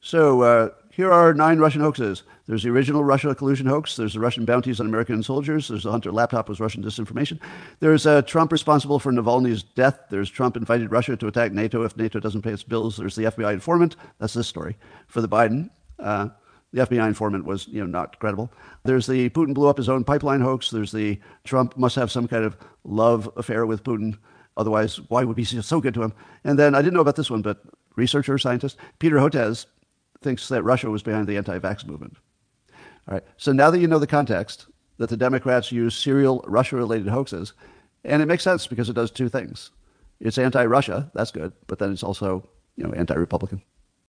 So uh, here are nine Russian hoaxes. There's the original Russia collusion hoax. There's the Russian bounties on American soldiers. There's the Hunter laptop was Russian disinformation. There's uh, Trump responsible for Navalny's death. There's Trump invited Russia to attack NATO if NATO doesn't pay its bills. There's the FBI informant. That's this story for the Biden. Uh, the FBI informant was, you know, not credible. There's the Putin blew up his own pipeline hoax. There's the Trump must have some kind of love affair with Putin. Otherwise, why would he be so good to him? And then I didn't know about this one, but researcher, scientist Peter Hotez thinks that Russia was behind the anti-vax movement. All right. So now that you know the context, that the Democrats use serial Russia-related hoaxes, and it makes sense because it does two things. It's anti-Russia, that's good, but then it's also, you know, anti-Republican.